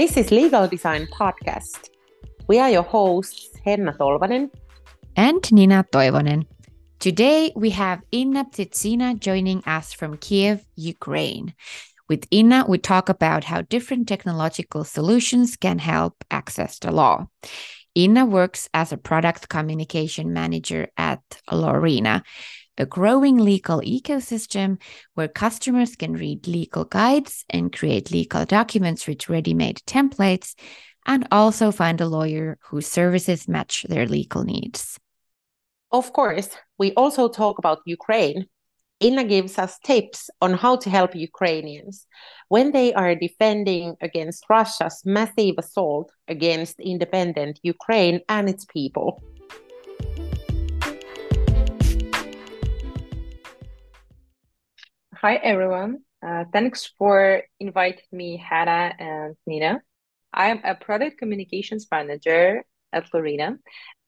This is Legal Design Podcast. We are your hosts, Henna Tolvanen and Nina Toivonen. Today we have Inna Ptitsyna joining us from Kyiv, Ukraine. With Inna, we talk about how different technological solutions can help access the law. Inna works as a product communication manager at Lawrina, a growing legal ecosystem where customers can read legal guides and create legal documents with ready made templates, and also find a lawyer whose services match their legal needs. Of course, we also talk about Ukraine. Inna gives us tips on how to help Ukrainians when they are defending against Russia's massive assault against independent Ukraine and its people. Hi, everyone. Uh, thanks for inviting me, Henna and Nina. I'm a product communications manager at Lawrina,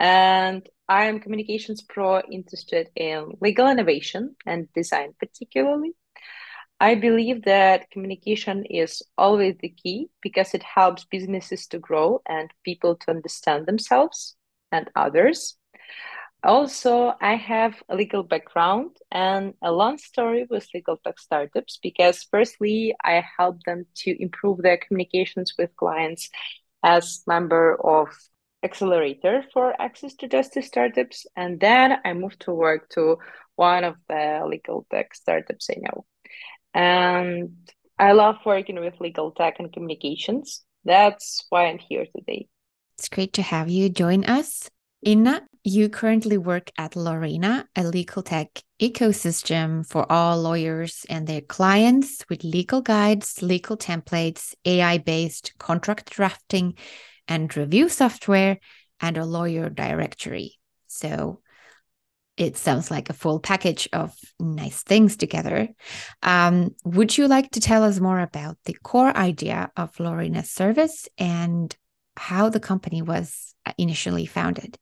and I am communications pro interested in legal innovation and design, particularly. I believe that communication is always the key because it helps businesses to grow and people to understand themselves and others. Also, I have a legal background and a long story with legal tech startups because, firstly, I help them to improve their communications with clients as member of accelerator for access to justice startups, and then I moved to work to one of the legal tech startups I know, and I love working with legal tech and communications. That's why I'm here today. It's great to have you join us. Inna, you currently work at Lawrina, a legal tech ecosystem for all lawyers and their clients with legal guides, legal templates, AI based contract drafting and review software, and a lawyer directory. So it sounds like a full package of nice things together. Um, would you like to tell us more about the core idea of Lawrina's service and how the company was initially founded?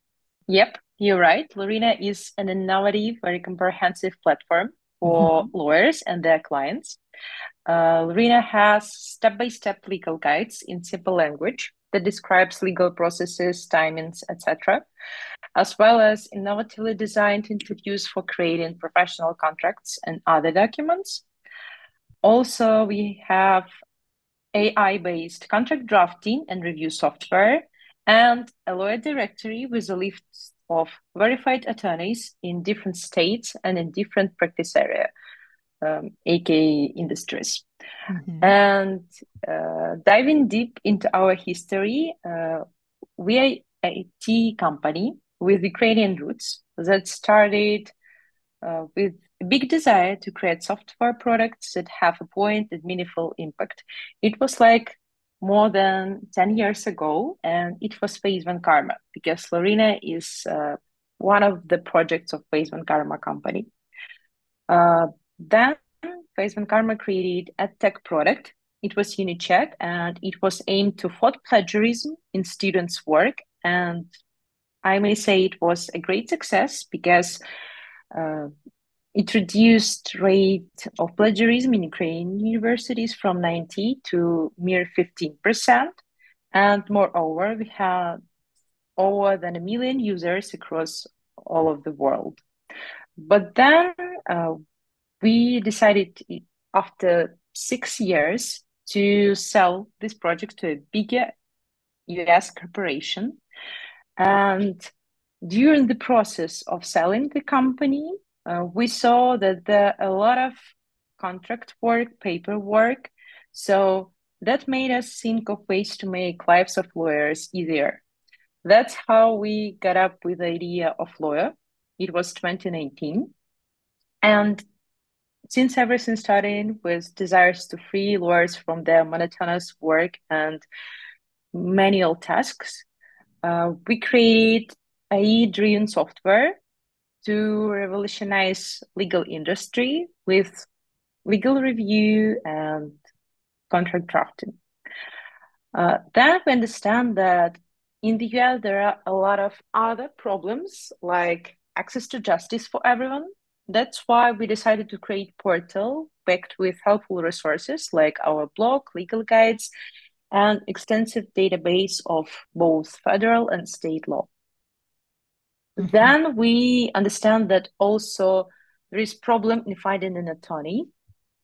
Yep, you're right. Lawrina is an innovative, very comprehensive platform for mm-hmm. lawyers and their clients. Uh, Lawrina has step by step legal guides in simple language that describes legal processes, timings, etc., as well as innovatively designed interviews for creating professional contracts and other documents. Also, we have AI based contract drafting and review software and a lawyer directory with a list of verified attorneys in different states and in different practice area, um, aka industries. Mm-hmm. And uh, diving deep into our history, uh, we are a tea company with Ukrainian roots that started uh, with a big desire to create software products that have a point and meaningful impact. It was like more than 10 years ago, and it was Phase One Karma because Lawrina is uh, one of the projects of Phase One Karma company. Uh, then Phase One Karma created a tech product. It was UniCheck, and it was aimed to fight plagiarism in students' work. And I may say it was a great success because uh, it reduced rate of plagiarism in Ukrainian universities from 90 to mere 15%. And moreover, we had over than a million users across all of the world. But then uh, we decided after six years to sell this project to a bigger US corporation. And during the process of selling the company, we saw that there a lot of contract work, paperwork. So that made us think of ways to make lives of lawyers easier. That's how we got up with the idea of Loio. It was 2019. And since everything started with desires to free lawyers from their monotonous work and manual tasks, uh, we created AI-driven software to revolutionize legal industry with legal review and contract drafting. Uh, then we understand that in the US there are a lot of other problems like access to justice for everyone. That's why we decided to create portal backed with helpful resources like our blog, legal guides, and extensive database of both federal and state law. Then we understand that also there is problem in finding an attorney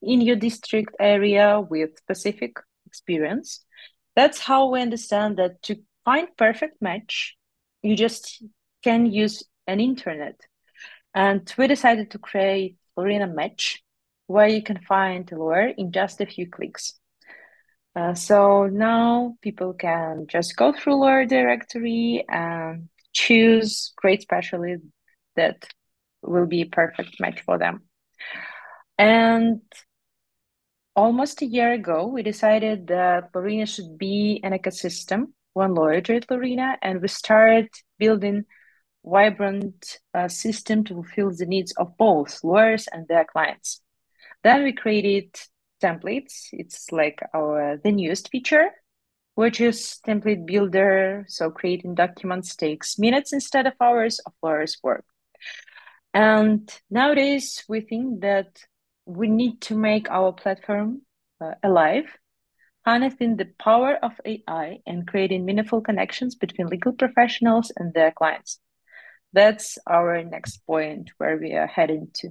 in your district area with specific experience. That's how we understand that to find perfect match, you just can use an internet. And we decided to create Lawrina Match, where you can find a lawyer in just a few clicks. Uh, so now people can just go through lawyer directory and choose great specialist that will be perfect match for them. And almost a year ago, we decided that Lawrina should be an ecosystem, one lawyer at Lawrina, and we started building vibrant uh, system to fulfill the needs of both lawyers and their clients. Then we created templates. It's like our the newest feature, which is template builder. So creating documents takes minutes instead of hours of lawyers' work. And nowadays, we think that we need to make our platform uh, alive, harnessing the power of AI and creating meaningful connections between legal professionals and their clients. That's our next point where we are heading to.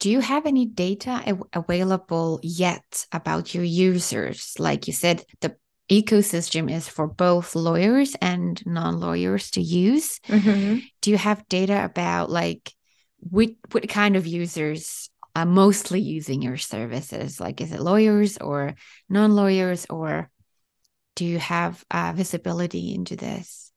Do you have any data available yet about your users? Like you said, the ecosystem is for both lawyers and non-lawyers to use. Mm-hmm. Do you have data about like what what kind of users are mostly using your services? Like, is it lawyers or non lawyers, or do you have uh, visibility into this?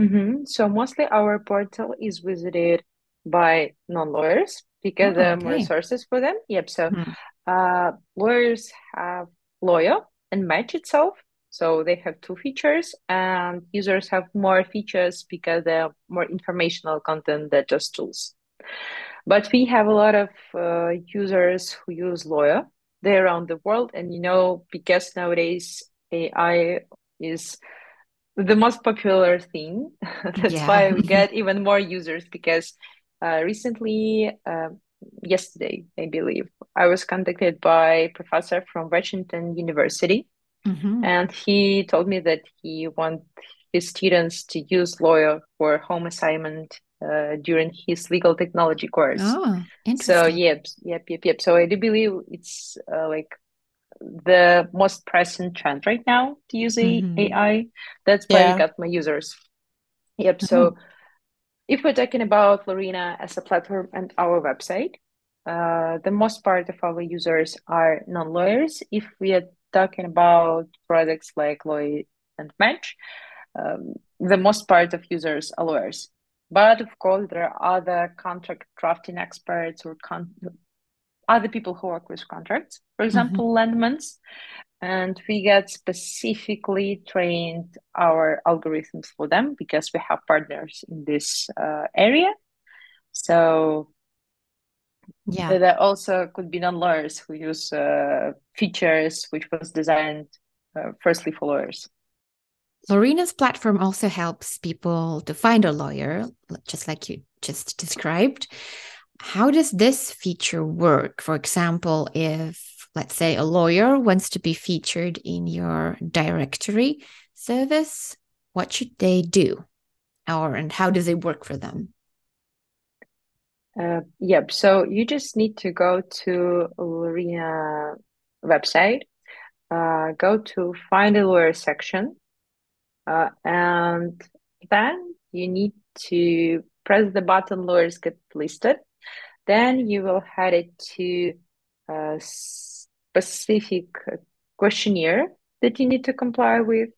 Mm-hmm. So, mostly our portal is visited by non lawyers because oh, there are more resources for them. Yep. So, mm-hmm. uh, lawyers have Loio and Match itself. So they have two features, and users have more features because they're more informational content than just tools. But we have a lot of uh, users who use Loio. They're around the world, and you know, because nowadays AI is the most popular thing. That's yeah. why we get even more users. Because uh, recently, uh, yesterday, I believe, I was contacted by a professor from Washington University, mm-hmm. and he told me that he wants his students to use Loio for home assignment uh, during his legal technology course. Oh, interesting. So yep, yep, yep, yep. So I do believe it's uh, like the most present trend right now to use mm-hmm. AI. That's why yeah. I got my users. Yep. Mm-hmm. So if we're talking about Lawrina as a platform and our website, uh, the most part of our users are non-lawyers. If we are talking about products like Loio and Match, um, the most part of users are lawyers. But of course, there are other contract drafting experts or con- other people who work with contracts, for mm-hmm. example, mm-hmm. And we get specifically trained our algorithms for them because we have partners in this uh, area. So yeah, there also could be non-lawyers who use uh, features which was designed uh, firstly for lawyers. Lawrina's platform also helps people to find a lawyer, just like you just described. How does this feature work? For example, if, let's say, a lawyer wants to be featured in your directory service, what should they do? Or, and how does it work for them? Uh, yep. So you just need to go to Lawrina website, uh, go to find a lawyer section, uh, and then you need to press the button lawyers get listed. Then you will head it to a specific questionnaire that you need to comply with.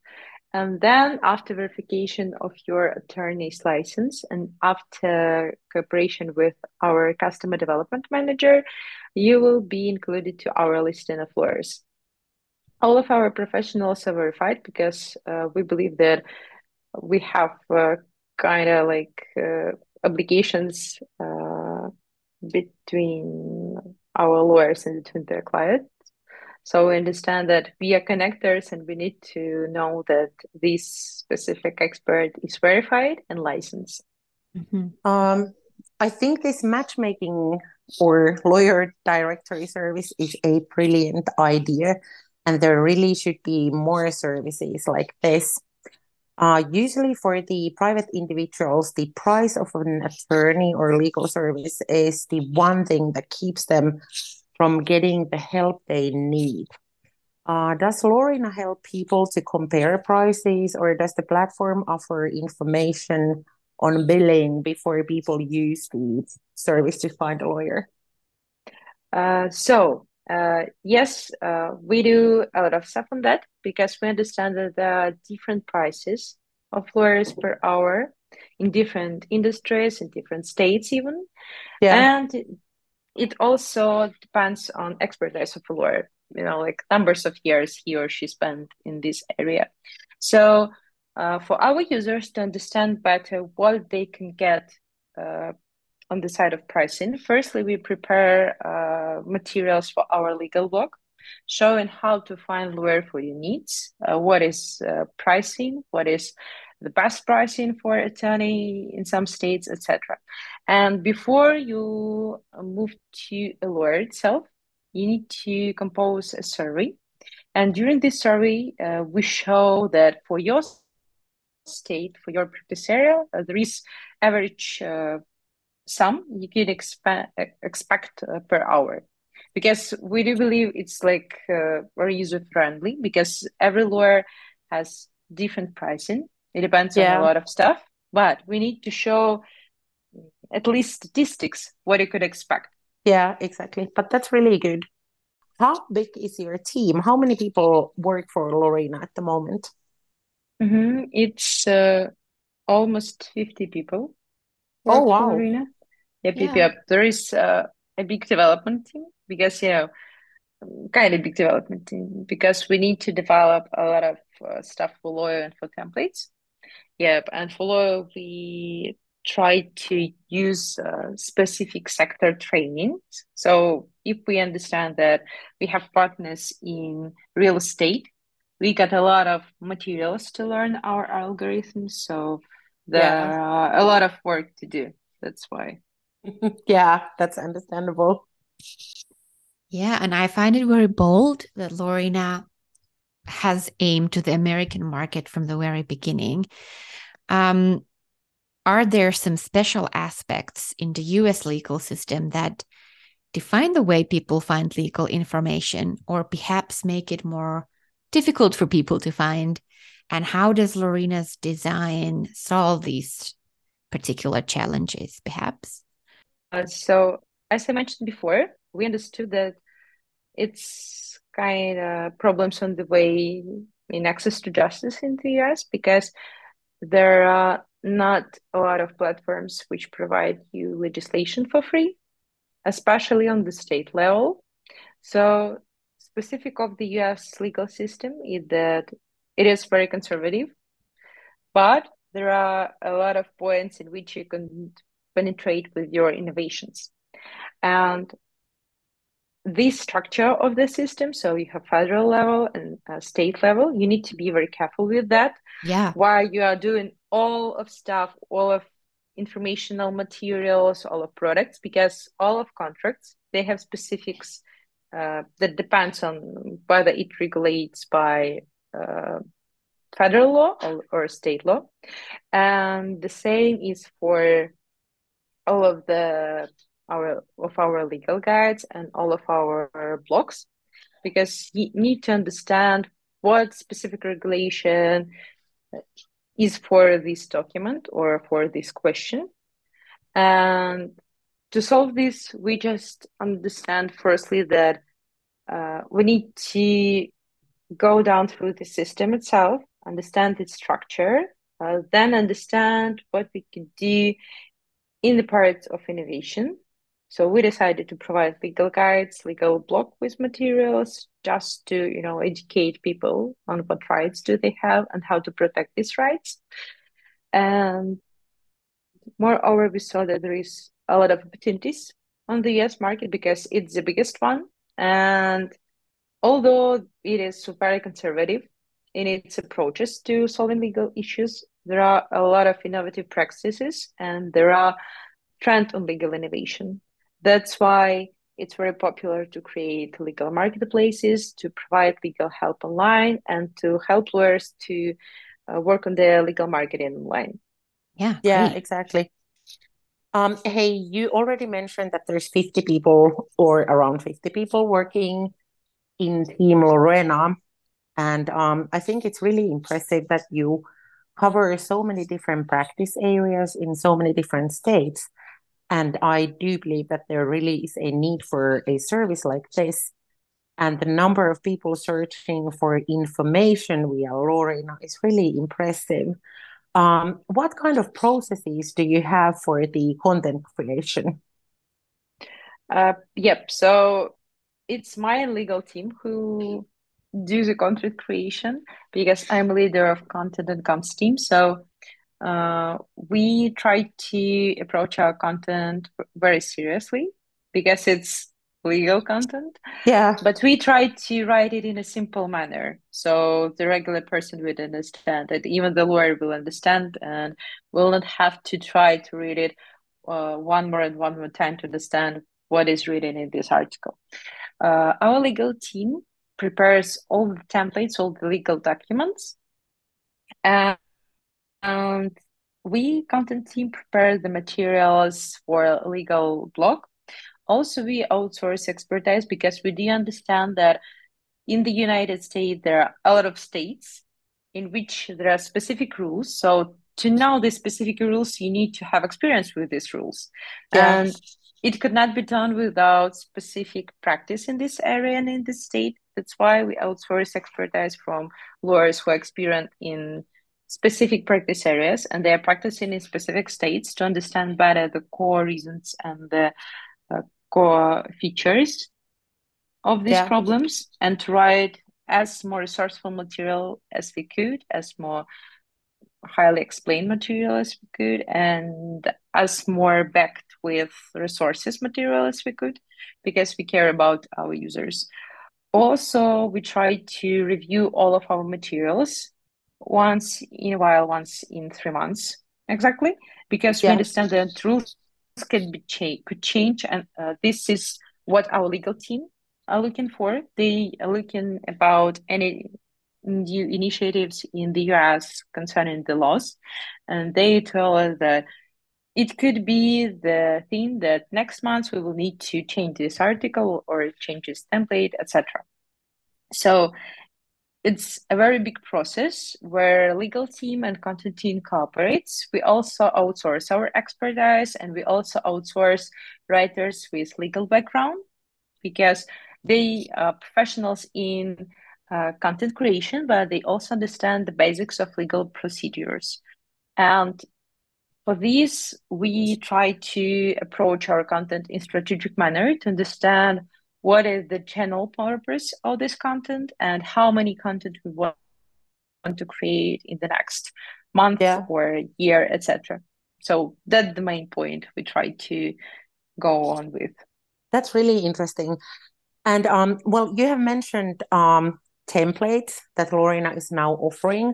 And then after verification of your attorney's license and after cooperation with our customer development manager, you will be included to our listing of lawyers all of our professionals are verified because uh, we believe that we have uh, kind of like uh, obligations uh, between our lawyers and between their clients. So we understand that we are connectors and we need to know that this specific expert is verified and licensed. Mm-hmm. Um, I think this matchmaking or lawyer directory service is a brilliant idea and there really should be more services like this. Uh, usually, for the private individuals, the price of an attorney or legal service is the one thing that keeps them from getting the help they need. Uh, does Lawrina help people to compare prices, or does the platform offer information on billing before people use the service to find a lawyer? Uh, so uh, yes, uh, we do a lot of stuff on that because we understand that there are different prices of lawyers per hour in different industries in different states even yeah. and it also depends on expertise of a lawyer you know like numbers of years he or she spent in this area. So uh, for our users to understand better what they can get uh, on the side of pricing firstly we prepare uh, materials for our legal blog showing how to find lawyer for your needs uh, what is uh, pricing what is the best pricing for attorney in some states etc and before you move to a lawyer itself you need to compose a survey. And during this survey, uh, we show that for your state, for your practice area, uh, there is average uh, sum you can expe- expect uh, per hour. Because we do believe it's like uh, very user friendly because every lawyer has different pricing. It depends yeah. on a lot of stuff, but we need to show at least statistics what you could expect. Yeah, exactly. But that's really good. How big is your team? How many people work for Lawrina at the moment? Mm-hmm. It's uh, almost 50 people. Oh, wow. Lawrina. Yep, yeah. yep, There is uh, a big development team because, you know, kind of big development team because we need to develop a lot of uh, stuff for Loio and for templates. Yep, and for Loio, we try to use uh, specific sector trainings. So if we understand that we have partners in real estate, we got a lot of materials to learn our algorithms. So there yeah. are a lot of work to do. That's why. yeah, that's understandable. Yeah, and I find it very bold that Lawrina has aimed to the American market from the very beginning. Um, are there some special aspects in the US legal system that define the way people find legal information or perhaps make it more difficult for people to find? And how does Lawrina's design solve these particular challenges, perhaps? Uh, so, as I mentioned before, we understood that it's kind of problems on the way in access to justice in the US because there are not a lot of platforms which provide you legislation for free, especially on the state level. So specific of the US legal system is that it is very conservative, but there are a lot of points in which you can penetrate with your innovations. And this structure of the system, so you have federal level and uh, state level, you need to be very careful with that. Yeah. While you are doing all of stuff, all of informational materials, all of products, because all of contracts they have specifics uh, that depends on whether it regulates by uh, federal law or, or, state law, and the same is for all of the our of our legal guides and all of our blogs, because you need to understand what specific regulation is for this document or for this question. And to solve this, we just understand firstly that uh, we need to go down through the system itself, understand its structure, uh, then understand what we can do in the part of innovation so we decided to provide legal guides, legal blog with materials, just to you know educate people on what rights do they have and how to protect these rights. And moreover, we saw that there is a lot of opportunities on the US market because it's the biggest one. And although it is very conservative in its approaches to solving legal issues, there are a lot of innovative practices and there are trend on legal innovation. That's why it's very popular to create legal marketplaces, to provide legal help online, and to help lawyers to uh, work on their legal marketing online. Yeah, Yeah, great. exactly. Um, hey, you already mentioned that there's 50 people or around 50 people working in Team Lawrina. And um, I think it's really impressive that you cover so many different practice areas in so many different states. And I do believe that there really is a need for a service like this. And the number of people searching for information via Lawrina is really impressive. Um, what kind of processes do you have for the content creation? Uh, yep. So it's my legal team who do the content creation because I'm leader of content and comms team. So uh, we try to approach our content very seriously because it's legal content. Yeah. But we try to write it in a simple manner so the regular person would understand it, even the lawyer will understand and will not have to try to read it uh, one more and one more time to understand what is written in this article. Uh, our legal team prepares all the templates, all the legal documents, and, and we content team prepare the materials for a legal blog. Also, we outsource expertise because we do understand that in the United States there are a lot of states in which there are specific rules. So to know the specific rules, you need to have experience with these rules, Yeah. and it could not be done without specific practice in this area and in this state. That's why we outsource expertise from lawyers who are experienced in specific practice areas and they are practicing in specific states to understand better the core reasons and the uh, core features of these Yeah. problems and to write as more resourceful material as we could, as more highly explained material as we could, and as more backed with resources material as we could, because we care about our users. Also, we try to review all of our materials once in a while, once in three months, exactly, because we understand that rules could be cha- could change, and uh, this is what our legal team are looking for. They are looking about any new initiatives in the US concerning the laws, and they tell us that it could be the thing that next month we will need to change this article or change this template, etc. So it's a very big process where legal team and content team cooperates. We also outsource our expertise and we also outsource writers with legal background because they are professionals in uh, content creation, but they also understand the basics of legal procedures. And for this, we try to approach our content in strategic manner to understand what is the general purpose of this content and how many content we want to create in the next month Yeah. or year, etc. So that's the main point we try to go on with. That's really interesting. And um, well, you have mentioned um, templates that Lawrina is now offering.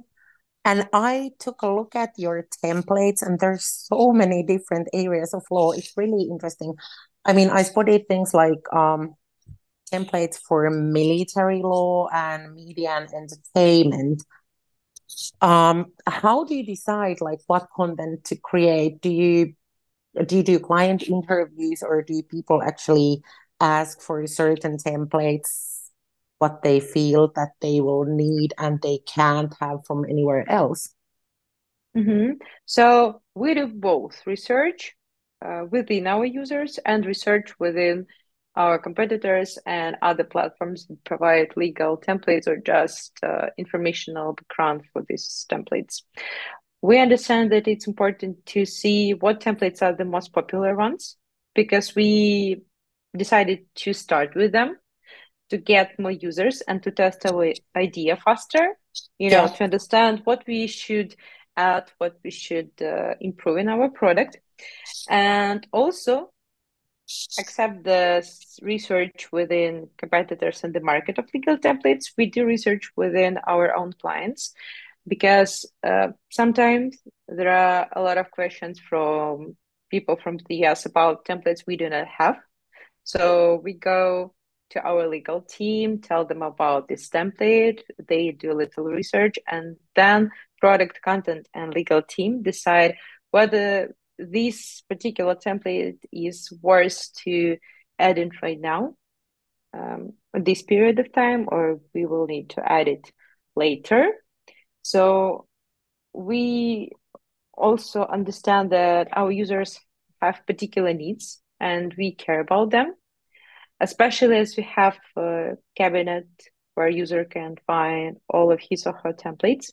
And I took a look at your templates, and there's so many different areas of law. It's really interesting. I mean, I spotted things like um, templates for military law and media and entertainment. Um, how do you decide like what content to create? Do you do you do client interviews or do people actually ask for certain templates, what they feel that they will need and they can't have from anywhere else? Mhm. So we do both research uh, within our users and research within our competitors and other platforms that provide legal templates or just uh, informational background for these templates. We understand that it's important to see what templates are the most popular ones because we decided to start with them to get more users and to test our idea faster, you know, Yeah. to understand what we should add, what we should uh, improve in our product, and also accept the research within competitors and the market of legal templates. We do research within our own clients because uh, sometimes there are a lot of questions from people from the US about templates we do not have. So we go to our legal team, tell them about this template, they do a little research, and then product content and legal team decide whether this particular template is worth to add in right now um, this period of time or we will need to add it later. So we also understand that our users have particular needs and we care about them especially as we have a cabinet where a user can find all of his or her templates.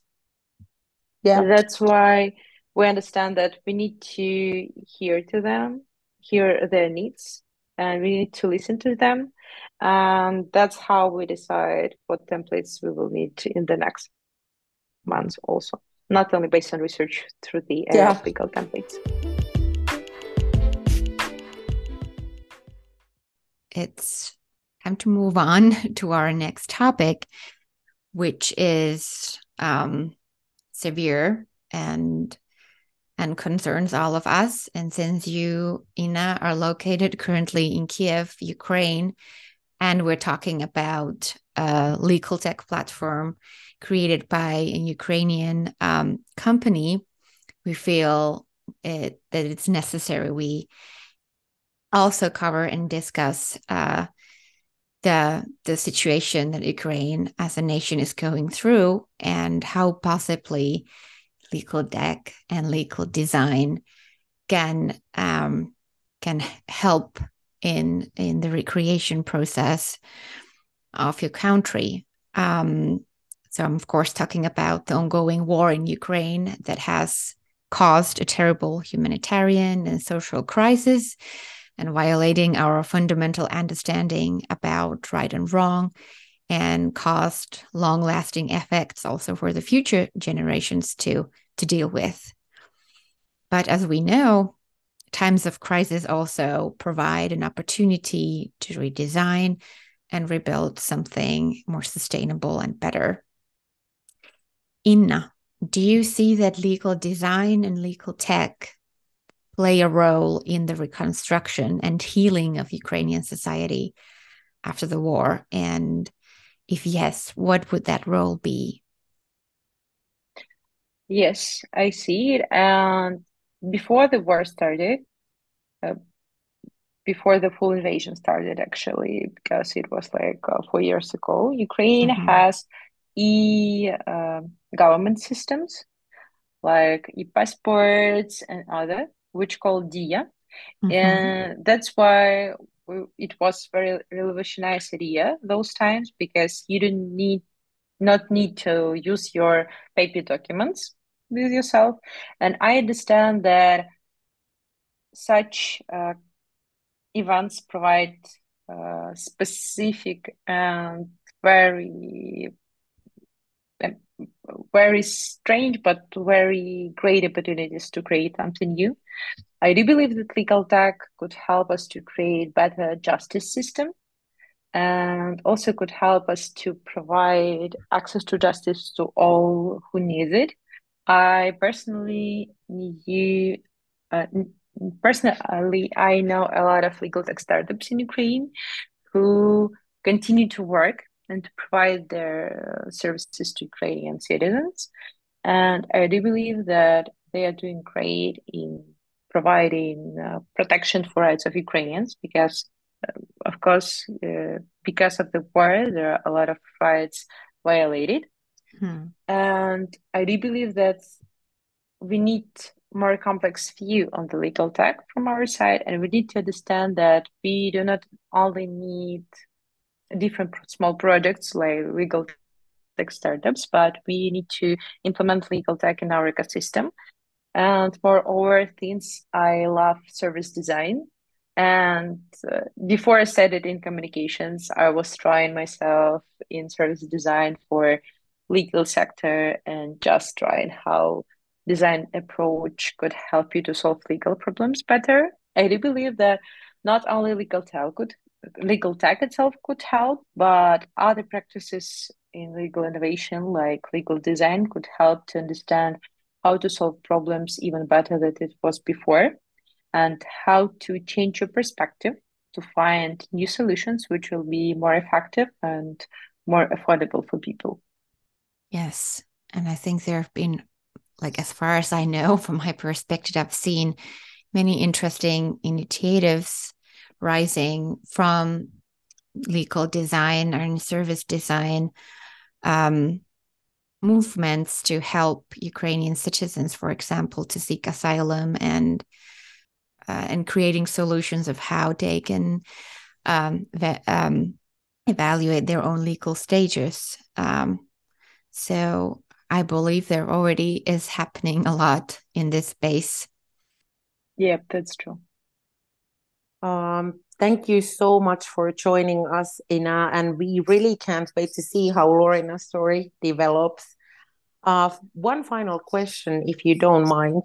Yeah. That's why we understand that we need to hear to them hear their needs and we need to listen to them. And that's how we decide what templates we will need in the next months also. Not only based on research through the yeah. templates. It's time to move on to our next topic which is um, severe and and concerns all of us. And since you, Inna, are located currently in Kyiv, Ukraine, and we're talking about a legal tech platform created by a Ukrainian um, company, we feel it, that it's necessary we also cover and discuss uh, the the situation that Ukraine as a nation is going through and how possibly legal tech and legal design can um, can help in in the recreation process of your country. Um, so I'm of course talking about the ongoing war in Ukraine that has caused a terrible humanitarian and social crisis and violating our fundamental understanding about right and wrong and caused long lasting effects also for the future generations to, to deal with. But as we know, times of crisis also provide an opportunity to redesign and rebuild something more sustainable and better. Inna, do you see that legal design and legal tech play a role in the reconstruction and healing of Ukrainian society after the war? And if yes, what would that role be? Yes, I see it. And before the war started, uh, before the full invasion started, actually, because it was like uh, four years ago, Ukraine mm-hmm. has e uh, government systems like e passports and other, which called Diia. Mm-hmm. And that's why it was a very revolutionized idea those times because you didn't need not need to use your paper documents with yourself. And i understand that such uh, events provide uh, specific and very very strange but very great opportunities to create something new I do believe that legal tech could help us to create better justice system and also could help us to provide access to justice to all who need it. I personally knew, uh, personally, I know a lot of legal tech startups in Ukraine who continue to work and to provide their services to Ukrainian citizens. And I do believe that they are doing great in providing uh, protection for rights of Ukrainians because, uh, of course, uh, because of the war, there are a lot of rights violated. Hmm. And I do believe that we need more complex view on the legal tech from our side, and we need to understand that we do not only need different small projects like legal tech startups, but we need to implement legal tech in our ecosystem and moreover since i love service design. And uh, before i started in communications i was trying myself in service design for legal sector and just trying how design approach could help you to solve legal problems better. I do believe that not only legal tech could legal tech itself could help but other practices in legal innovation like legal design could help to understand how to solve problems even better than it was before and how to change your perspective to find new solutions which will be more effective and more affordable for people. Yes. And I think there have been, like, as far as I know, from my perspective, I've seen many interesting initiatives rising from legal design and service design um, movements to help Ukrainian citizens, for example, to seek asylum and uh, and creating solutions of how they can um, um, evaluate their own legal stages. Um, so I believe there already is happening a lot in this space. Yep, that's true. Um, thank you so much for joining us, Inna, and we really can't wait to see how Lawrina's story develops. Uh, one final question, if you don't mind.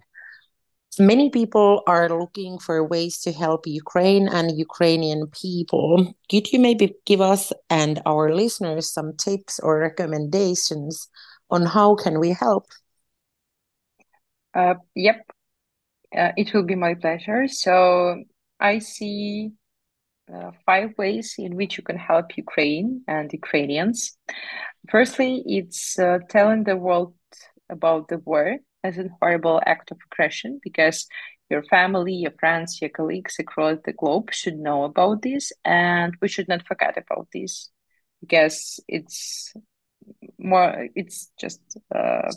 Many people are looking for ways to help Ukraine and Ukrainian people. Could you maybe give us and our listeners some tips or recommendations on how can we help? Uh, yep, uh, it will be my pleasure. So I see uh, five ways in which you can help Ukraine and Ukrainians. Firstly, it's uh, telling the world about the war as a horrible act of aggression because your family, your friends, your colleagues across the globe should know about this, and we should not forget about this because it's more. It's just a uh,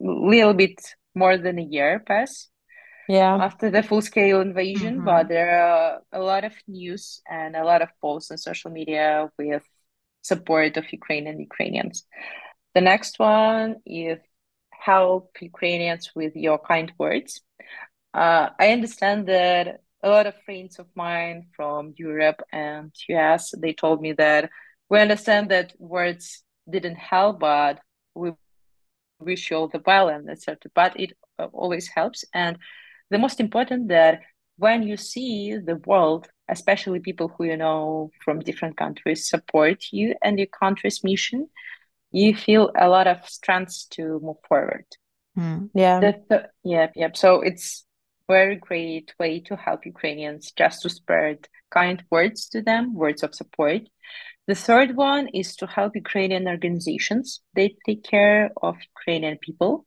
little bit more than a year pass yeah after the full scale invasion mm-hmm. but there are a lot of news and a lot of posts on social media with support of ukraine and ukrainians the next one is help Ukrainians with your kind words. Uh, I understand that a lot of friends of mine from Europe and US they told me that we understand that words didn't help, but we wish you all the well and etc. But it always helps, and the most important that when you see the world, especially people who you know from different countries, support you and your country's mission, you feel a lot of strength to move forward. Mm. Yeah. That, yeah, yeah. So it's very great way to help Ukrainians just to spread kind words to them, words of support. The third one is to help Ukrainian organizations. They take care of Ukrainian people,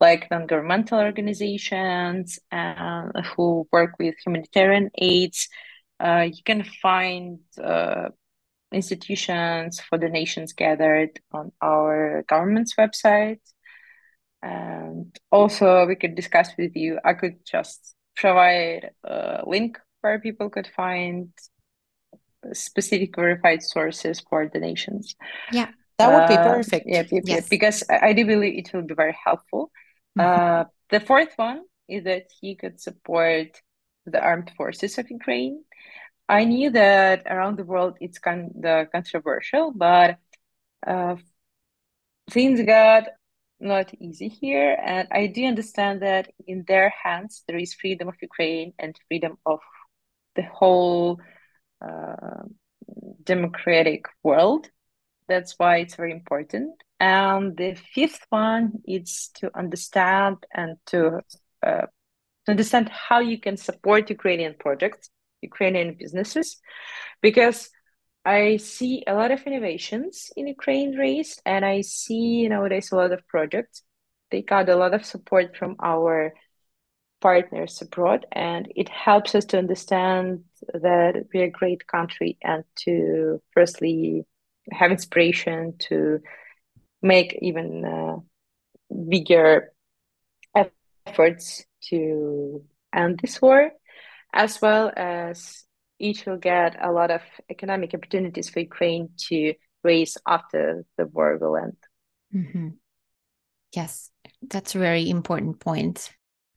like non-governmental organizations uh, who work with humanitarian aids. Uh, you can find uh, institutions for donations gathered on our government's website. And also, we could discuss with you. I could just provide a link where people could find specific verified sources for donations. Yeah, that would be uh, perfect. Yeah, yeah, yes. because I do believe it will be very helpful. Mm-hmm. Uh, the fourth one is that he could support the armed forces of Ukraine I knew that around the world it's kind of controversial, but uh, things got not easy here, and I do understand that in their hands there is freedom of Ukraine and freedom of the whole uh, democratic world. That's why it's very important. And the fifth one is to understand and to, uh, to understand how you can support Ukrainian projects Ukrainian businesses because I see a lot of innovations in Ukraine raised, and I see nowadays a lot of projects. They got a lot of support from our partners abroad, and it helps us to understand that we're a great country and to firstly have inspiration to make even uh, bigger efforts to end this war as well as it will get a lot of economic opportunities for Ukraine to raise after the war will end. Mm-hmm. Yes, that's a very important point.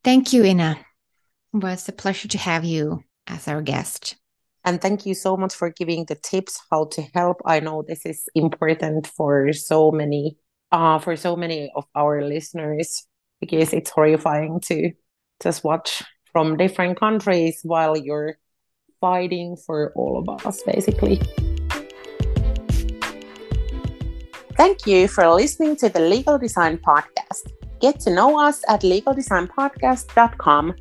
Thank you, Inna. It was a pleasure to have you as our guest. And thank you so much for giving the tips how to help. I know this is important for so many uh for so many of our listeners because it's horrifying to just watch from different countries while you're fighting for all of us, basically. Thank you for listening to the Legal Design Podcast. Get to know us at legaldesignpodcast.com